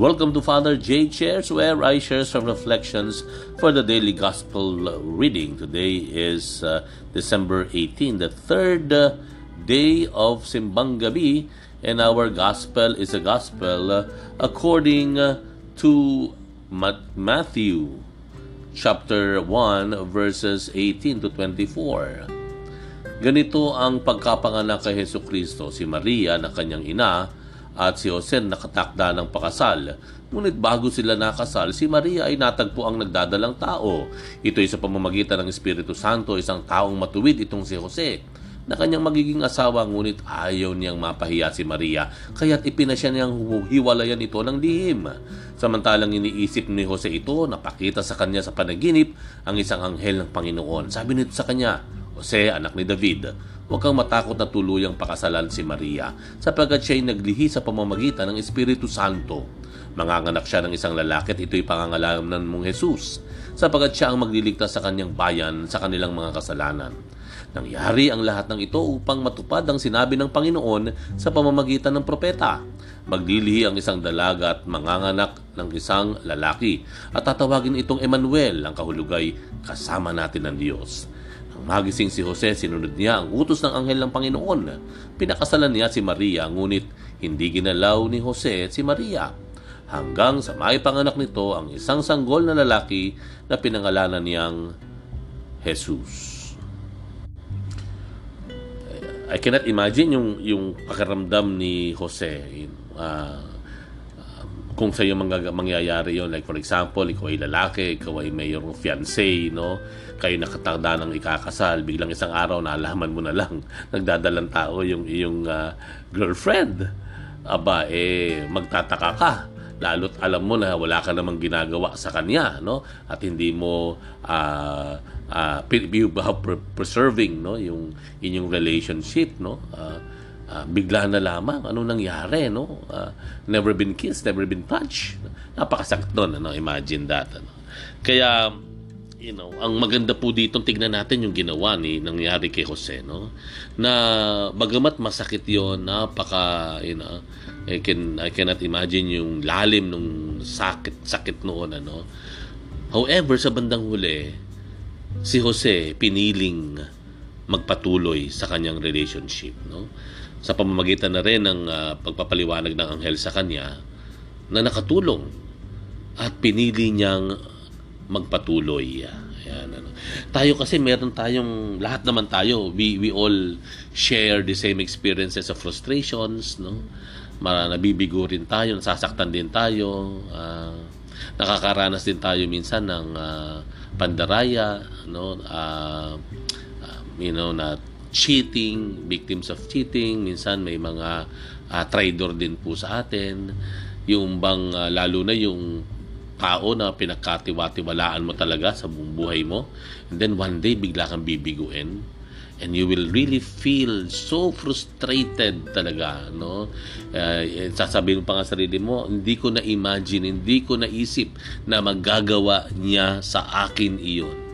Welcome to Father J Chairs, where I share some reflections for the daily gospel reading. Today is uh, December 18, the third uh, day of Simbang Gabi, and our gospel is a gospel uh, according uh, to Matthew chapter 1 verses 18 to 24. Ganito ang pagkapanganak kay Heso Kristo, si Maria na kanyang ina at si Jose nakatakda ng pakasal. Ngunit bago sila nakasal, si Maria ay natagpo ang nagdadalang tao. Ito ay sa pamamagitan ng Espiritu Santo, isang taong matuwid itong si Jose na kanyang magiging asawa ngunit ayaw niyang mapahiya si Maria kaya't ipinasya niyang hiwalayan ito ng lihim. Samantalang iniisip ni Jose ito, napakita sa kanya sa panaginip ang isang anghel ng Panginoon. Sabi nito sa kanya, Jose, anak ni David, huwag kang matakot na tuluyang pakasalan si Maria sapagkat siya ay naglihi sa pamamagitan ng Espiritu Santo. Manganganak siya ng isang lalaki at ito'y pangangalanan mong Jesus sapagkat siya ang magliligtas sa kanyang bayan sa kanilang mga kasalanan. Nangyari ang lahat ng ito upang matupad ang sinabi ng Panginoon sa pamamagitan ng propeta. Maglilihi ang isang dalaga at manganganak ng isang lalaki at tatawagin itong Emmanuel, ang kahulugay kasama natin ng Diyos. Magising si Jose, sinunod niya ang utos ng anghel ng Panginoon. Pinakasalan niya si Maria, ngunit hindi ginalaw ni Jose si Maria. Hanggang sa maipanganak nito ang isang sanggol na lalaki na pinangalanan niyang Jesus. I cannot imagine yung yung pakiramdam ni Jose. Uh, kung sa iyo mangyayari yon like for example ikaw ay lalaki ikaw ay mayroong fiancé no? Kayo nakatanda ng ikakasal. Biglang isang araw nalaman mo na lang nagdadalang tao yung iyong uh, girlfriend. Aba eh magtataka ka. Lalo't alam mo na wala ka namang ginagawa sa kanya no? At hindi mo uh, uh, preserving no? Yung inyong relationship no? Uh, uh, bigla na lamang. Ano nangyari no? Uh, never been kissed never been touched. Napakasakit doon ano? Imagine that ano? Kaya you know ang maganda po dito tignan natin yung ginawa ni nangyari kay Jose no? Na bagamat masakit yon napaka you know I can I cannot imagine yung lalim nung sakit sakit noon ano? However sa bandang huli si Jose piniling magpatuloy sa kanyang relationship no sa pamamagitan na rin ng uh, pagpapaliwanag ng anghel sa kanya na nakatulong at pinili niyang magpatuloy. Ayan, ano. Tayo kasi meron tayong, lahat naman tayo, we, we all share the same experiences of frustrations, no? Mara, nabibigo rin tayo, nasasaktan din tayo, uh, nakakaranas din tayo minsan ng uh, pandaraya, no? Uh, you know, na cheating, victims of cheating, minsan may mga uh, traitor din po sa atin. Yung bang uh, lalo na yung tao na pinagkatiwatiwalaan mo talaga sa buong buhay mo and then one day bigla kang bibiguin and you will really feel so frustrated talaga no uh, sasabihin pa nga sarili mo hindi ko na imagine hindi ko naisip na magagawa niya sa akin iyon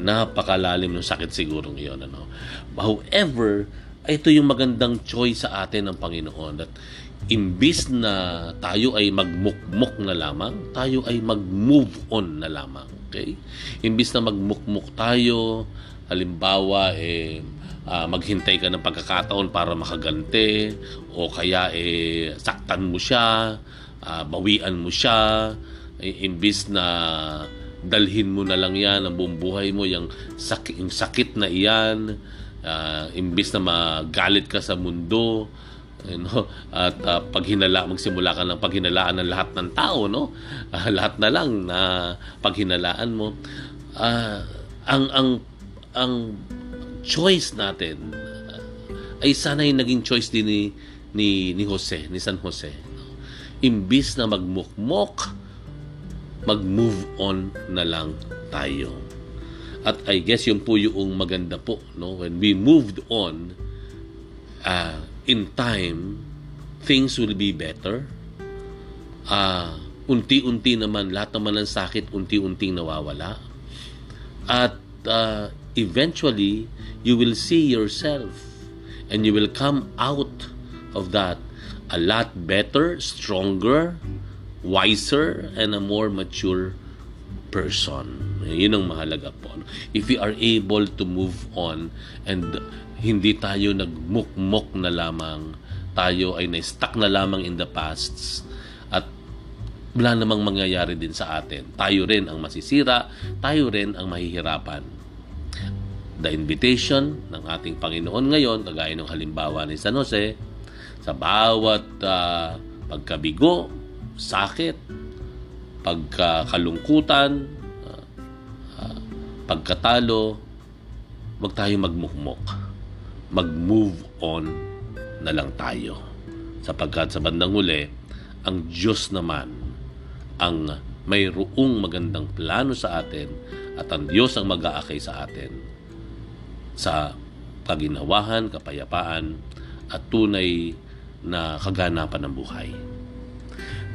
napakalalim ng sakit siguro iyon. Ano? However, ito yung magandang choice sa atin ng Panginoon that imbis na tayo ay magmukmuk na lamang, tayo ay mag-move on na lamang. Okay? Imbis na magmukmuk tayo, halimbawa, eh, uh, maghintay ka ng pagkakataon para makagante, o kaya eh, saktan mo siya, uh, bawian mo siya, eh, imbis na dalhin mo na lang yan ang buong buhay mo yung sakit, yung sakit na iyan uh, imbis na magalit ka sa mundo you know, at uh, paghinala magsimula ka ng paghinalaan ng lahat ng tao no uh, lahat na lang na paghinalaan mo uh, ang ang ang choice natin uh, ay sana yung naging choice din ni ni ni Jose ni San Jose no? imbis na magmukmok mag-move on na lang tayo. At I guess yun po yung maganda po, no? When we moved on, uh, in time, things will be better. Uh, unti-unti naman, lahat naman ng sakit, unti-unting nawawala. At uh, eventually, you will see yourself and you will come out of that a lot better, stronger, wiser and a more mature person. Yun ang mahalaga po. If we are able to move on and hindi tayo nagmukmok na lamang, tayo ay na-stuck na lamang in the past at wala namang mangyayari din sa atin. Tayo rin ang masisira, tayo rin ang mahihirapan. The invitation ng ating Panginoon ngayon, kagaya ng halimbawa ni San Jose, sa bawat uh, pagkabigo, sakit, pagkakalungkutan, uh, uh, pagkatalo, wag tayo magmukmok. Mag-move on na lang tayo. Sapagkat sa bandang huli, ang Diyos naman ang mayroong magandang plano sa atin at ang Diyos ang mag-aakay sa atin sa kaginawahan, kapayapaan at tunay na kaganapan ng buhay.